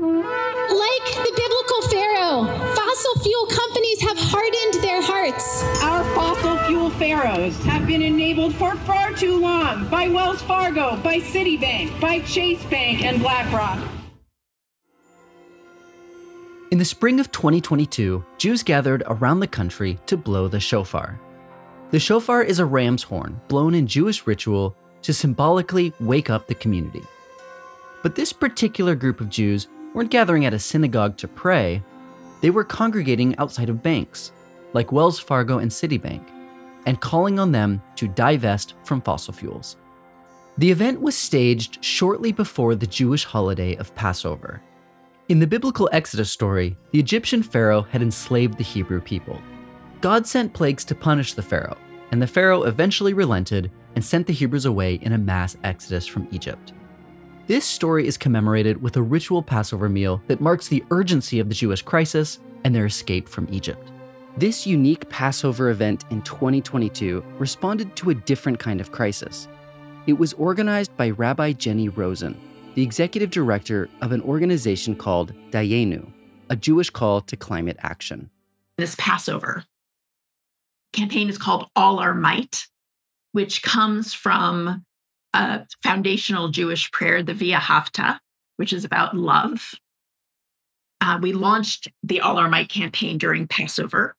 Like the biblical Pharaoh, fossil fuel companies have hardened their hearts. Our fossil fuel pharaohs have been enabled for far too long by Wells Fargo, by Citibank, by Chase Bank, and BlackRock. In the spring of 2022, Jews gathered around the country to blow the shofar. The shofar is a ram's horn blown in Jewish ritual to symbolically wake up the community. But this particular group of Jews weren't gathering at a synagogue to pray, they were congregating outside of banks, like Wells Fargo and Citibank, and calling on them to divest from fossil fuels. The event was staged shortly before the Jewish holiday of Passover. In the biblical Exodus story, the Egyptian Pharaoh had enslaved the Hebrew people. God sent plagues to punish the Pharaoh, and the Pharaoh eventually relented and sent the Hebrews away in a mass exodus from Egypt. This story is commemorated with a ritual Passover meal that marks the urgency of the Jewish crisis and their escape from Egypt. This unique Passover event in 2022 responded to a different kind of crisis. It was organized by Rabbi Jennie Rosenn, the executive director of an organization called Dayenu, a Jewish call to climate action. This Passover campaign is called All Our Might, which comes from a foundational Jewish prayer, the V'ahavta, which is about love. Uh, we launched the All Our Might campaign during Passover,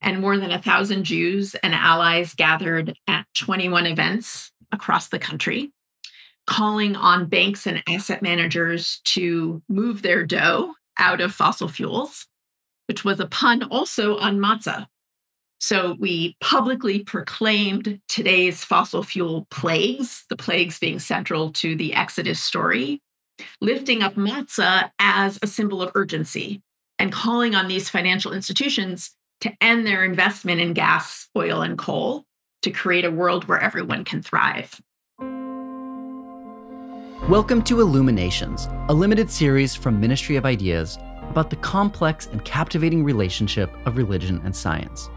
and more than a thousand Jews and allies gathered at 21 events across the country calling on banks and asset managers to move their dough out of fossil fuels, which was a pun also on matzah. So we publicly proclaimed today's fossil fuel plagues, the plagues being central to the Exodus story, lifting up matzah as a symbol of urgency and calling on these financial institutions to end their investment in gas, oil, and coal to create a world where everyone can thrive. Welcome to Illuminations, a limited series from Ministry of Ideas about the complex and captivating relationship of religion and science.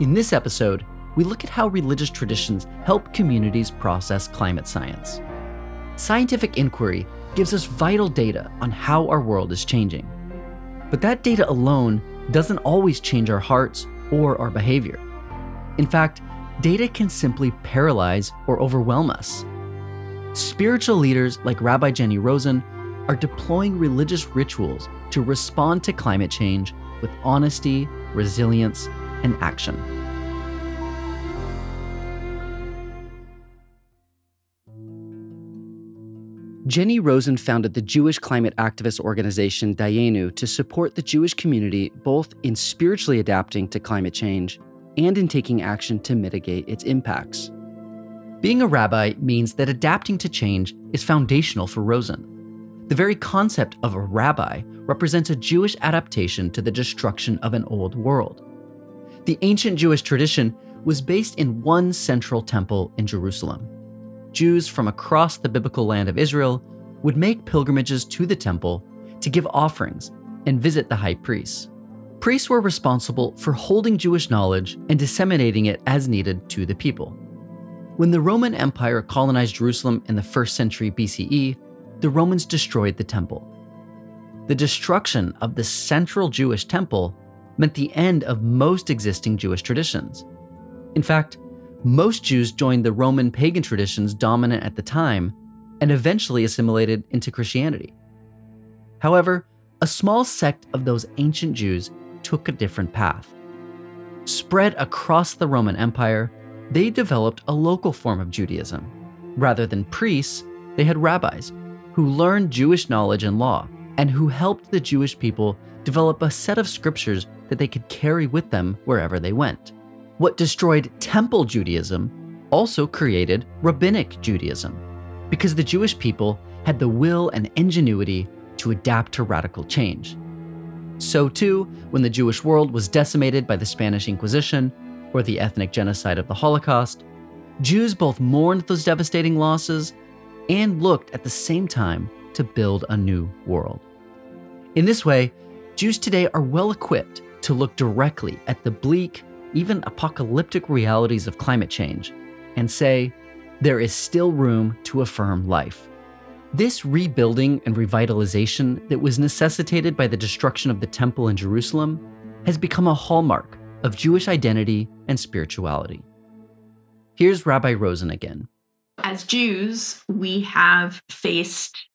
In this episode, we look at how religious traditions help communities process climate science. Scientific inquiry gives us vital data on how our world is changing. But that data alone doesn't always change our hearts or our behavior. In fact, data can simply paralyze or overwhelm us. Spiritual leaders like Rabbi Jennie Rosenn are deploying religious rituals to respond to climate change with honesty, resilience, and action. Jennie Rosenn founded the Jewish climate activist organization Dayenu to support the Jewish community both in spiritually adapting to climate change and in taking action to mitigate its impacts. Being a rabbi means that adapting to change is foundational for Rosenn. The very concept of a rabbi represents a Jewish adaptation to the destruction of an old world. The ancient Jewish tradition was based in one central temple in Jerusalem. Jews from across the biblical land of Israel would make pilgrimages to the temple to give offerings and visit the high priests. Priests were responsible for holding Jewish knowledge and disseminating it as needed to the people. When the Roman Empire colonized Jerusalem in the 1st century BCE, the Romans destroyed the temple. The destruction of the central Jewish temple meant the end of most existing Jewish traditions. In fact, most Jews joined the Roman pagan traditions dominant at the time and eventually assimilated into Christianity. However, a small sect of those ancient Jews took a different path. Spread across the Roman Empire, they developed a local form of Judaism. Rather than priests, they had rabbis who learned Jewish knowledge and law and who helped the Jewish people develop a set of scriptures that they could carry with them wherever they went. What destroyed Temple Judaism also created Rabbinic Judaism, because the Jewish people had the will and ingenuity to adapt to radical change. So, too, when the Jewish world was decimated by the Spanish Inquisition or the ethnic genocide of the Holocaust, Jews both mourned those devastating losses and looked at the same time to build a new world. In this way, Jews today are well equipped to look directly at the bleak, even apocalyptic realities of climate change and say, there is still room to affirm life. This rebuilding and revitalization that was necessitated by the destruction of the temple in Jerusalem has become a hallmark of Jewish identity and spirituality. Here's Rabbi Rosenn again. As Jews, we have faced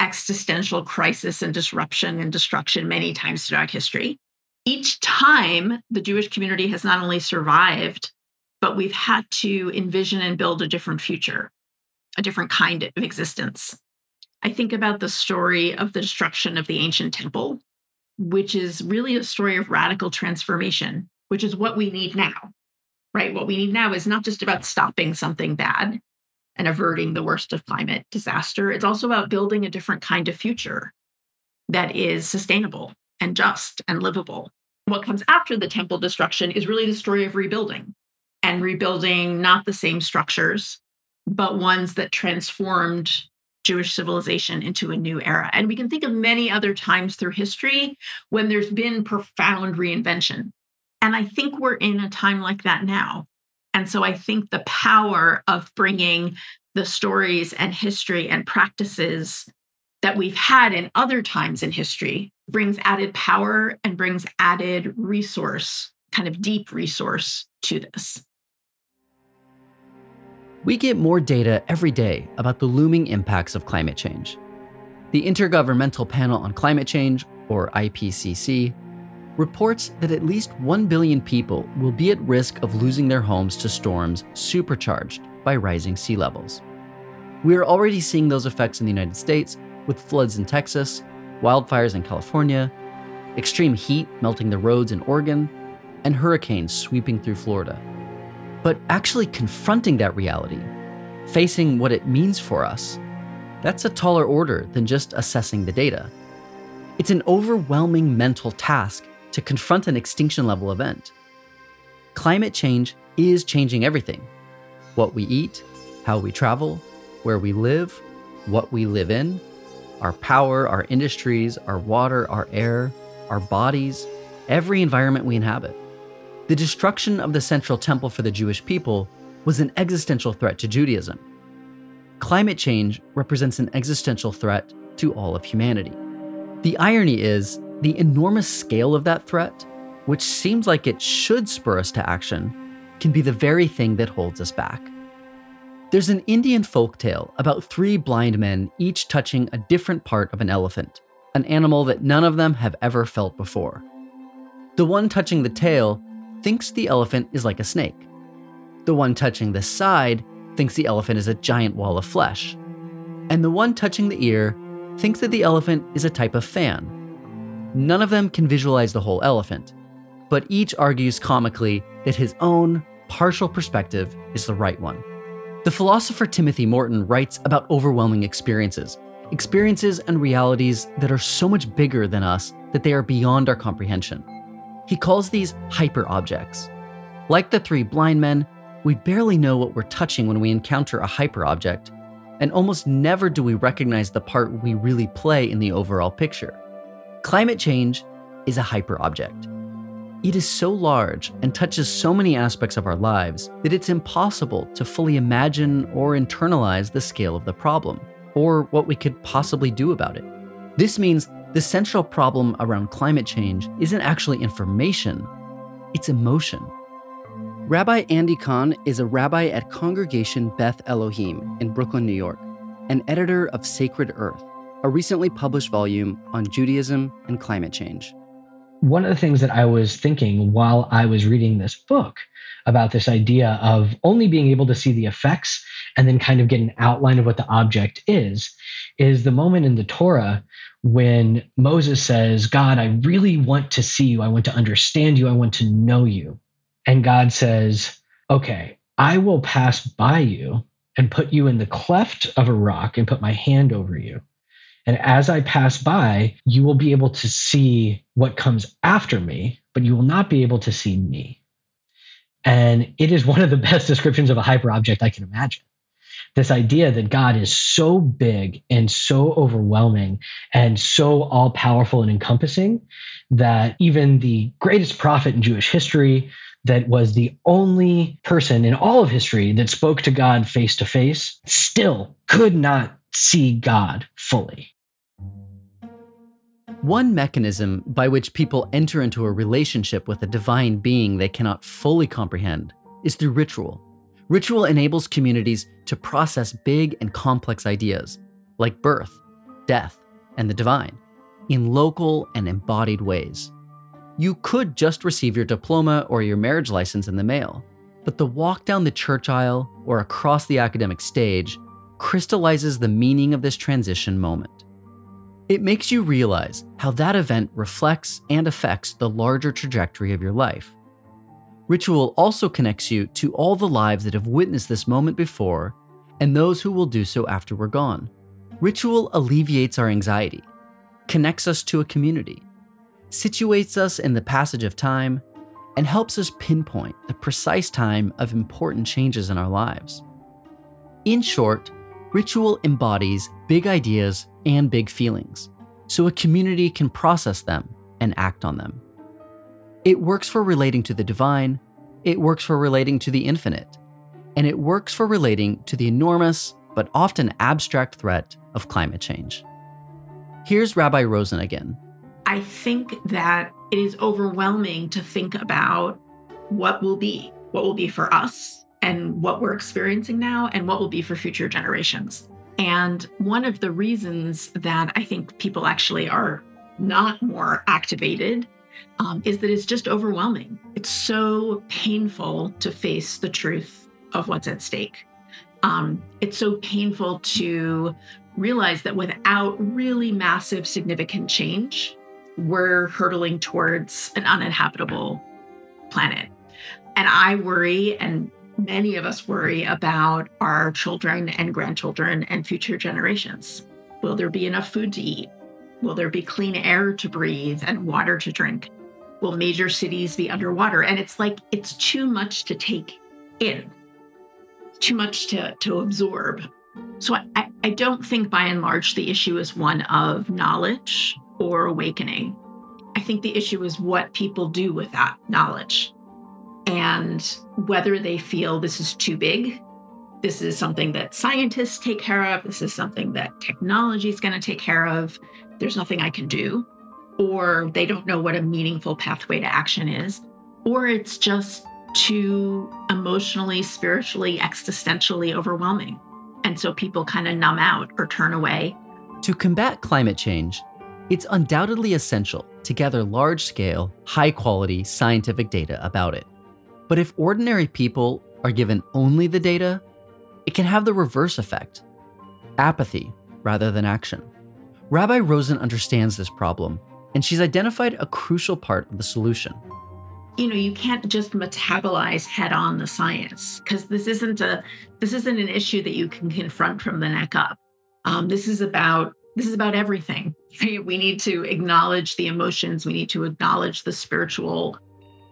existential crisis and disruption and destruction many times throughout history. Each time, the Jewish community has not only survived, but we've had to envision and build a different future, a different kind of existence. I think about the story of the destruction of the ancient temple, which is really a story of radical transformation, which is what we need now, right? What we need now is not just about stopping something bad and averting the worst of climate disaster, it's also about building a different kind of future that is sustainable and just and livable. What comes after the temple destruction is really the story of rebuilding and rebuilding not the same structures, but ones that transformed Jewish civilization into a new era. And we can think of many other times through history when there's been profound reinvention. And I think we're in a time like that now. And so I think the power of bringing the stories and history and practices that we've had in other times in history brings added power and brings added resource, kind of deep resource to this. We get more data every day about the looming impacts of climate change. The Intergovernmental Panel on Climate Change, or IPCC, reports that at least 1 billion people will be at risk of losing their homes to storms supercharged by rising sea levels. We are already seeing those effects in the United States with floods in Texas, wildfires in California, extreme heat melting the roads in Oregon, and hurricanes sweeping through Florida. But actually confronting that reality, facing what it means for us, that's a taller order than just assessing the data. It's an overwhelming mental task to confront an extinction level event. Climate change is changing everything what we eat, how we travel, where we live, what we live in, our power, our industries, our water, our air, our bodies, every environment we inhabit. The destruction of the central temple for the Jewish people was an existential threat to Judaism. Climate change represents an existential threat to all of humanity. The irony is, the enormous scale of that threat, which seems like it should spur us to action, can be the very thing that holds us back. There's an Indian folk tale about three blind men each touching a different part of an elephant, an animal that none of them have ever felt before. The one touching the tail thinks the elephant is like a snake. The one touching the side thinks the elephant is a giant wall of flesh. And the one touching the ear thinks that the elephant is a type of fan. None of them can visualize the whole elephant, but each argues comically that his own partial perspective is the right one. The philosopher Timothy Morton writes about overwhelming experiences, experiences and realities that are so much bigger than us that they are beyond our comprehension. He calls these hyper objects. Like the three blind men, we barely know what we're touching when we encounter a hyper object, and almost never do we recognize the part we really play in the overall picture. Climate change is a hyper object. It is so large and touches so many aspects of our lives that it's impossible to fully imagine or internalize the scale of the problem, or what we could possibly do about it. This means the central problem around climate change isn't actually information, it's emotion. Rabbi Andy Kahn is a rabbi at Congregation Beth Elohim in Brooklyn, New York, and editor of Sacred Earth, a recently published volume on Judaism and climate change. One of the things that I was thinking while I was reading this book about this idea of only being able to see the effects and then kind of get an outline of what the object is, is the moment in the Torah when Moses says, God, I really want to see you. I want to understand you. I want to know you. And God says, Okay, I will pass by you and put you in the cleft of a rock and put my hand over you. And as I pass by, you will be able to see what comes after me, but you will not be able to see me. And it is one of the best descriptions of a hyperobject I can imagine this idea that God is so big and so overwhelming and so all powerful and encompassing that even the greatest prophet in Jewish history, that was the only person in all of history that spoke to God face to face, still could not see God fully. One mechanism by which people enter into a relationship with a divine being they cannot fully comprehend is through ritual. Ritual enables communities to process big and complex ideas, like birth, death, and the divine, in local and embodied ways. You could just receive your diploma or your marriage license in the mail, but the walk down the church aisle or across the academic stage crystallizes the meaning of this transition moment. It makes you realize how that event reflects and affects the larger trajectory of your life. Ritual also connects you to all the lives that have witnessed this moment before and those who will do so after we're gone. Ritual alleviates our anxiety, connects us to a community, situates us in the passage of time, and helps us pinpoint the precise time of important changes in our lives. In short, ritual embodies big ideas and big feelings, so a community can process them and act on them. It works for relating to the divine, it works for relating to the infinite, and it works for relating to the enormous but often abstract threat of climate change. Here's Rabbi Rosenn again. I think that it is overwhelming to think about what will be, what will be for us, and what we're experiencing now, and what will be for future generations. And one of the reasons that I think people actually are not more activated um, is that it's just overwhelming. It's so painful to face the truth of what's at stake. Um, it's so painful to realize that without really massive, significant change, we're hurtling towards an uninhabitable planet. And I worry, and many of us worry about our children and grandchildren and future generations. Will there be enough food to eat? Will there be clean air to breathe and water to drink? Will major cities be underwater? And it's like it's too much to take in, too much to, to absorb. So I, I don't think by and large the issue is one of knowledge or awakening. I think the issue is what people do with that knowledge and whether they feel this is too big. This is something that scientists take care of. This is something that technology is going to take care of. There's nothing I can do. Or they don't know what a meaningful pathway to action is. Or it's just too emotionally, spiritually, existentially overwhelming. And so people kind of numb out or turn away. To combat climate change, it's undoubtedly essential to gather large scale, high quality scientific data about it. But if ordinary people are given only the data, it can have the reverse effect apathy rather than action. Rabbi Rosenn understands this problem, and she's identified a crucial part of the solution. You know you can't just metabolize head on the science because this isn't a this isn't an issue that you can confront from the neck up. Um, this is about this is about everything we need to acknowledge the emotions we need to acknowledge the spiritual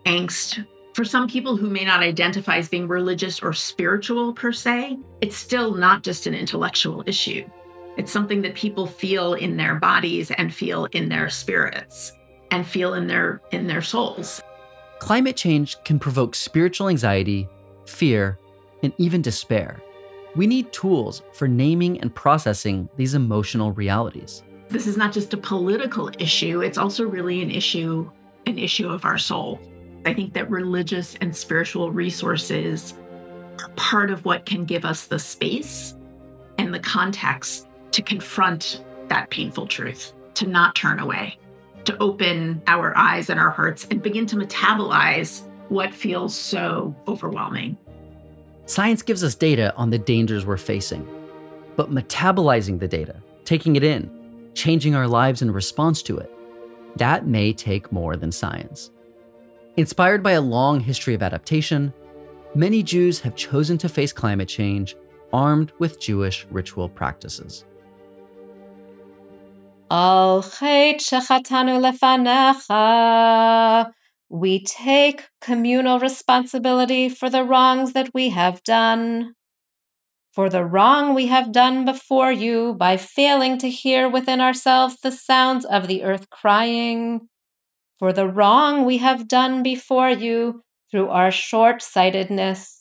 angst for some people who may not identify as being religious or spiritual per se it's still not just an intellectual issue it's something that people feel in their bodies and feel in their spirits and feel in their in their souls Climate change can provoke spiritual anxiety, fear, and even despair. We need tools for naming and processing these emotional realities. This is not just a political issue, it's also really an issue an issue of our soul. I think that religious and spiritual resources are part of what can give us the space and the context to confront that painful truth, to not turn away to open our eyes and our hearts and begin to metabolize what feels so overwhelming. Science gives us data on the dangers we're facing, but metabolizing the data, taking it in, changing our lives in response to it, that may take more than science. Inspired by a long history of adaptation, many Jews have chosen to face climate change armed with Jewish ritual practices. Al lefanecha. We take communal responsibility for the wrongs that we have done. For the wrong we have done before you by failing to hear within ourselves the sounds of the earth crying. For the wrong we have done before you through our short sightedness.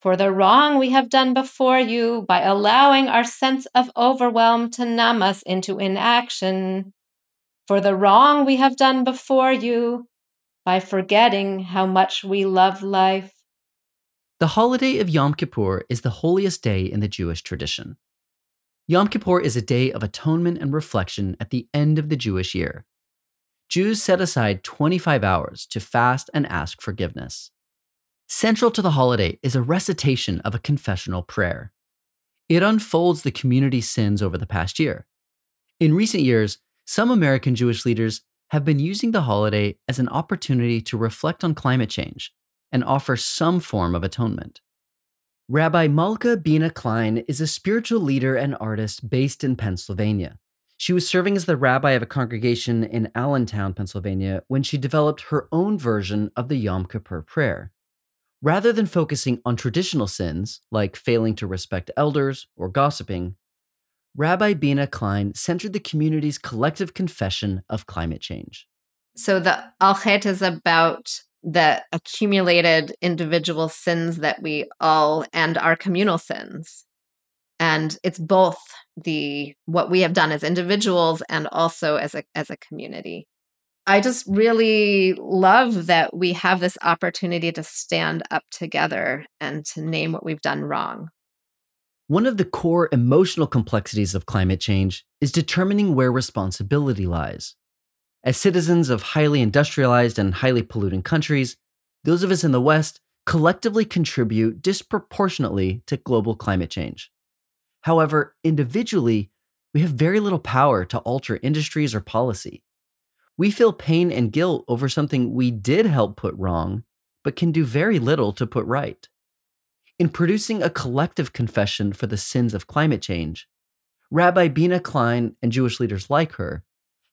for the wrong we have done before you by allowing our sense of overwhelm to numb us into inaction, for the wrong we have done before you by forgetting how much we love life. The holiday of Yom Kippur is the holiest day in the Jewish tradition. Yom Kippur is a day of atonement and reflection at the end of the Jewish year. Jews set aside 25 hours to fast and ask forgiveness. Central to the holiday is a recitation of a confessional prayer. It unfolds the community's sins over the past year. In recent years, some American Jewish leaders have been using the holiday as an opportunity to reflect on climate change and offer some form of atonement. Rabbi Malkah Binah Klein is a spiritual leader and artist based in Pennsylvania. She was serving as the rabbi of a congregation in Allentown, Pennsylvania, when she developed her own version of the Yom Kippur prayer. Rather than focusing on traditional sins, like failing to respect elders or gossiping, Rabbi Binah Klein centered the community's collective confession of climate change. So the Al Chet is about the accumulated individual sins that we all and our communal sins. And it's both the what we have done as individuals and also as a as a community. I just really love that we have this opportunity to stand up together and to name what we've done wrong. One of the core emotional complexities of climate change is determining where responsibility lies. As citizens of highly industrialized and highly polluting countries, those of us in the West collectively contribute disproportionately to global climate change. However, individually, we have very little power to alter industries or policy. We feel pain and guilt over something we did help put wrong, but can do very little to put right. In producing a collective confession for the sins of climate change, Rabbi Binah Klein and Jewish leaders like her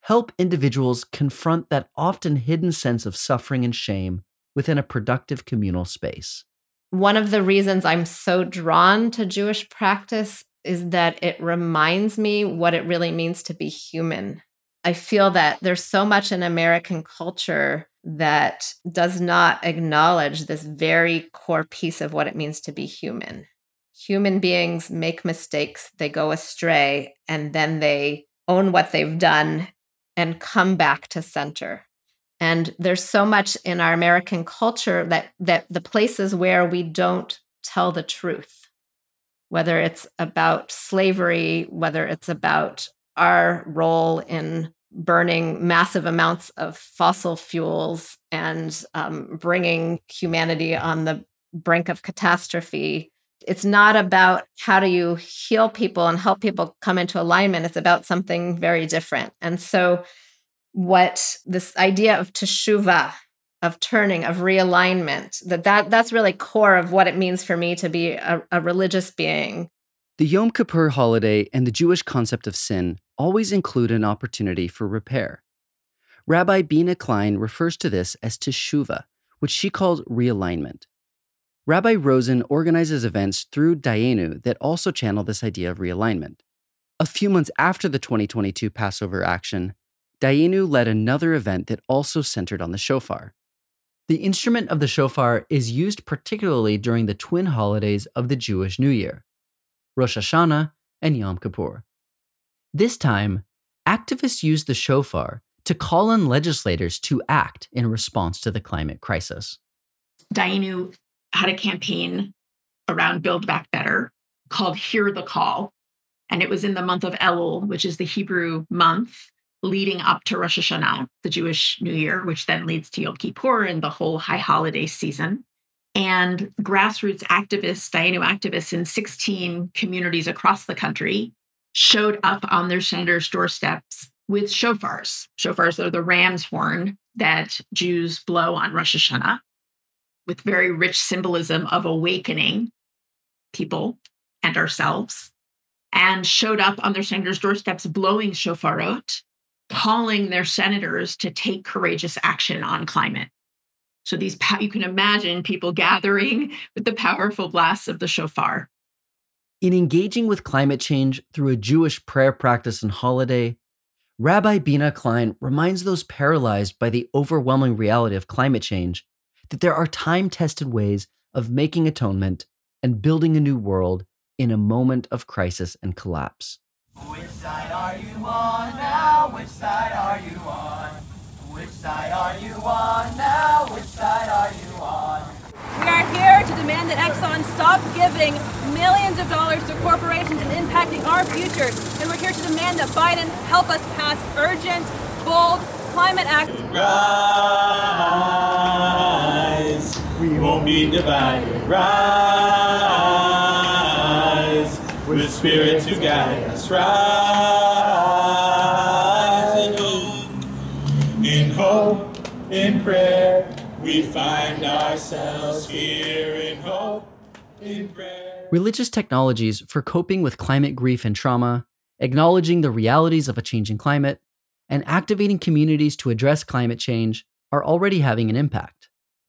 help individuals confront that often hidden sense of suffering and shame within a productive communal space. One of the reasons I'm so drawn to Jewish practice is that it reminds me what it really means to be human I feel that there's so much in American culture that does not acknowledge this very core piece of what it means to be human. Human beings make mistakes, they go astray, and then they own what they've done and come back to center. And there's so much in our American culture that that the places where we don't tell the truth, whether it's about slavery, whether it's about our role in burning massive amounts of fossil fuels and um, bringing humanity on the brink of catastrophe. It's not about how do you heal people and help people come into alignment. It's about something very different. And so, what this idea of teshuva, of turning, of realignment, that, that that's really core of what it means for me to be a, a religious being. The Yom Kippur holiday and the Jewish concept of sin always include an opportunity for repair. Rabbi Binah Klein refers to this as teshuva, which she calls realignment. Rabbi Rosenn organizes events through Dayenu that also channel this idea of realignment. A few months after the 2022 Passover action, Dayenu led another event that also centered on the shofar. The instrument of the shofar is used particularly during the twin holidays of the Jewish New Year, Rosh Hashanah and Yom Kippur. This time, activists used the shofar to call on legislators to act in response to the climate crisis. Dayenu had a campaign around Build Back Better called Hear the Call. And it was in the month of Elul, which is the Hebrew month leading up to Rosh Hashanah, the Jewish New Year, which then leads to Yom Kippur and the whole high holiday season. And grassroots activists, Dayenu activists in 16 communities across the country showed up on their senators' doorsteps with shofars. Shofars are the ram's horn that Jews blow on Rosh Hashanah with very rich symbolism of awakening people and ourselves, and showed up on their senators' doorsteps blowing shofarot, calling their senators to take courageous action on climate. So these you can imagine people gathering with the powerful blasts of the shofar. In engaging with climate change through a Jewish prayer practice and holiday, Rabbi Binah Klein reminds those paralyzed by the overwhelming reality of climate change that there are time tested ways of making atonement and building a new world in a moment of crisis and collapse. Which side are you on now? Which side are you on? Which side are you on now? Which side are you on? We are here to demand that Exxon stop giving millions of dollars to corporations and impacting our future. And we're here to demand that Biden help us pass urgent, bold climate action. Rise, we won't be divided. Rise, with spirit to guide us. Rise prayer. We find ourselves here in hope, in prayer. Religious technologies for coping with climate grief and trauma, acknowledging the realities of a changing climate, and activating communities to address climate change are already having an impact.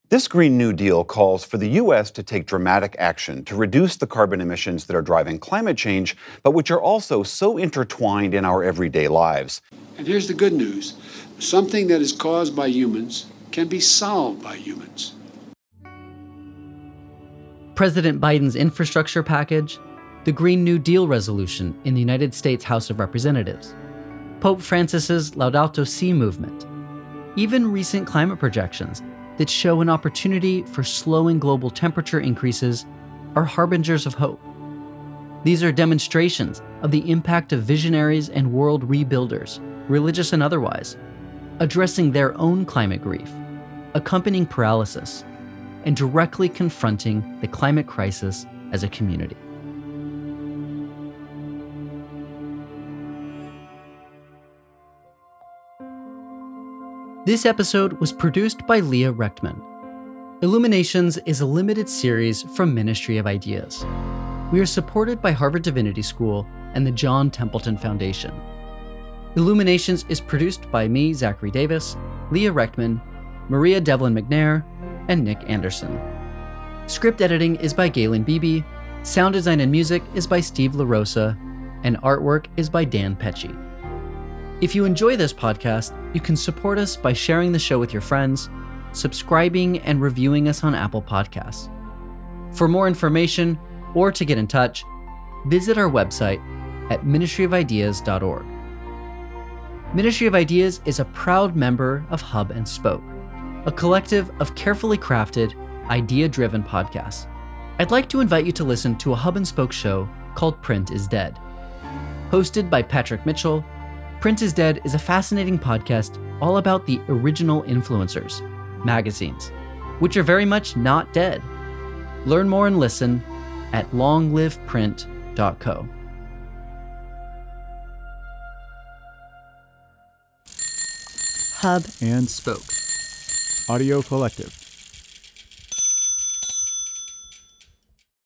This Green New Deal calls for the U.S. to take dramatic action to reduce the carbon emissions that are driving climate change, but which are also so intertwined in our everyday lives. And here's the good news something that is caused by humans can be solved by humans. President Biden's infrastructure package, the Green New Deal resolution in the United States House of Representatives, Pope Francis's Laudato Si movement, even recent climate projections that show an opportunity for slowing global temperature increases are harbingers of hope. These are demonstrations of the impact of visionaries and world rebuilders, religious and otherwise, addressing their own climate grief, accompanying paralysis, and directly confronting the climate crisis as a community. This episode was produced by Liya Rechtman. Illuminations is a limited series from Ministry of Ideas. We are supported by Harvard Divinity School and the John Templeton Foundation. Illuminations is produced by me, Zachary Davis, Liya Rechtman, Maria Devlin McNair, and Nick Anderson. Script editing is by Galen Beebe, sound design and music is by Steve LaRosa, and artwork is by Dan Pecci. If you enjoy this podcast, you can support us by sharing the show with your friends, subscribing, and reviewing us on Apple Podcasts. For more information or to get in touch, visit our website at ministryofideas.org. Ministry of Ideas is a proud member of Hub and Spoke, a collective of carefully crafted, idea driven podcasts. I'd like to invite you to listen to a Hub and Spoke show called Print is Dead. Hosted by Patrick Mitchell, Print is Dead is a fascinating podcast all about the original influencers, magazines, which are very much not dead. Learn more and listen at longliveprint.co. Hub and Spoke. Audio Collective.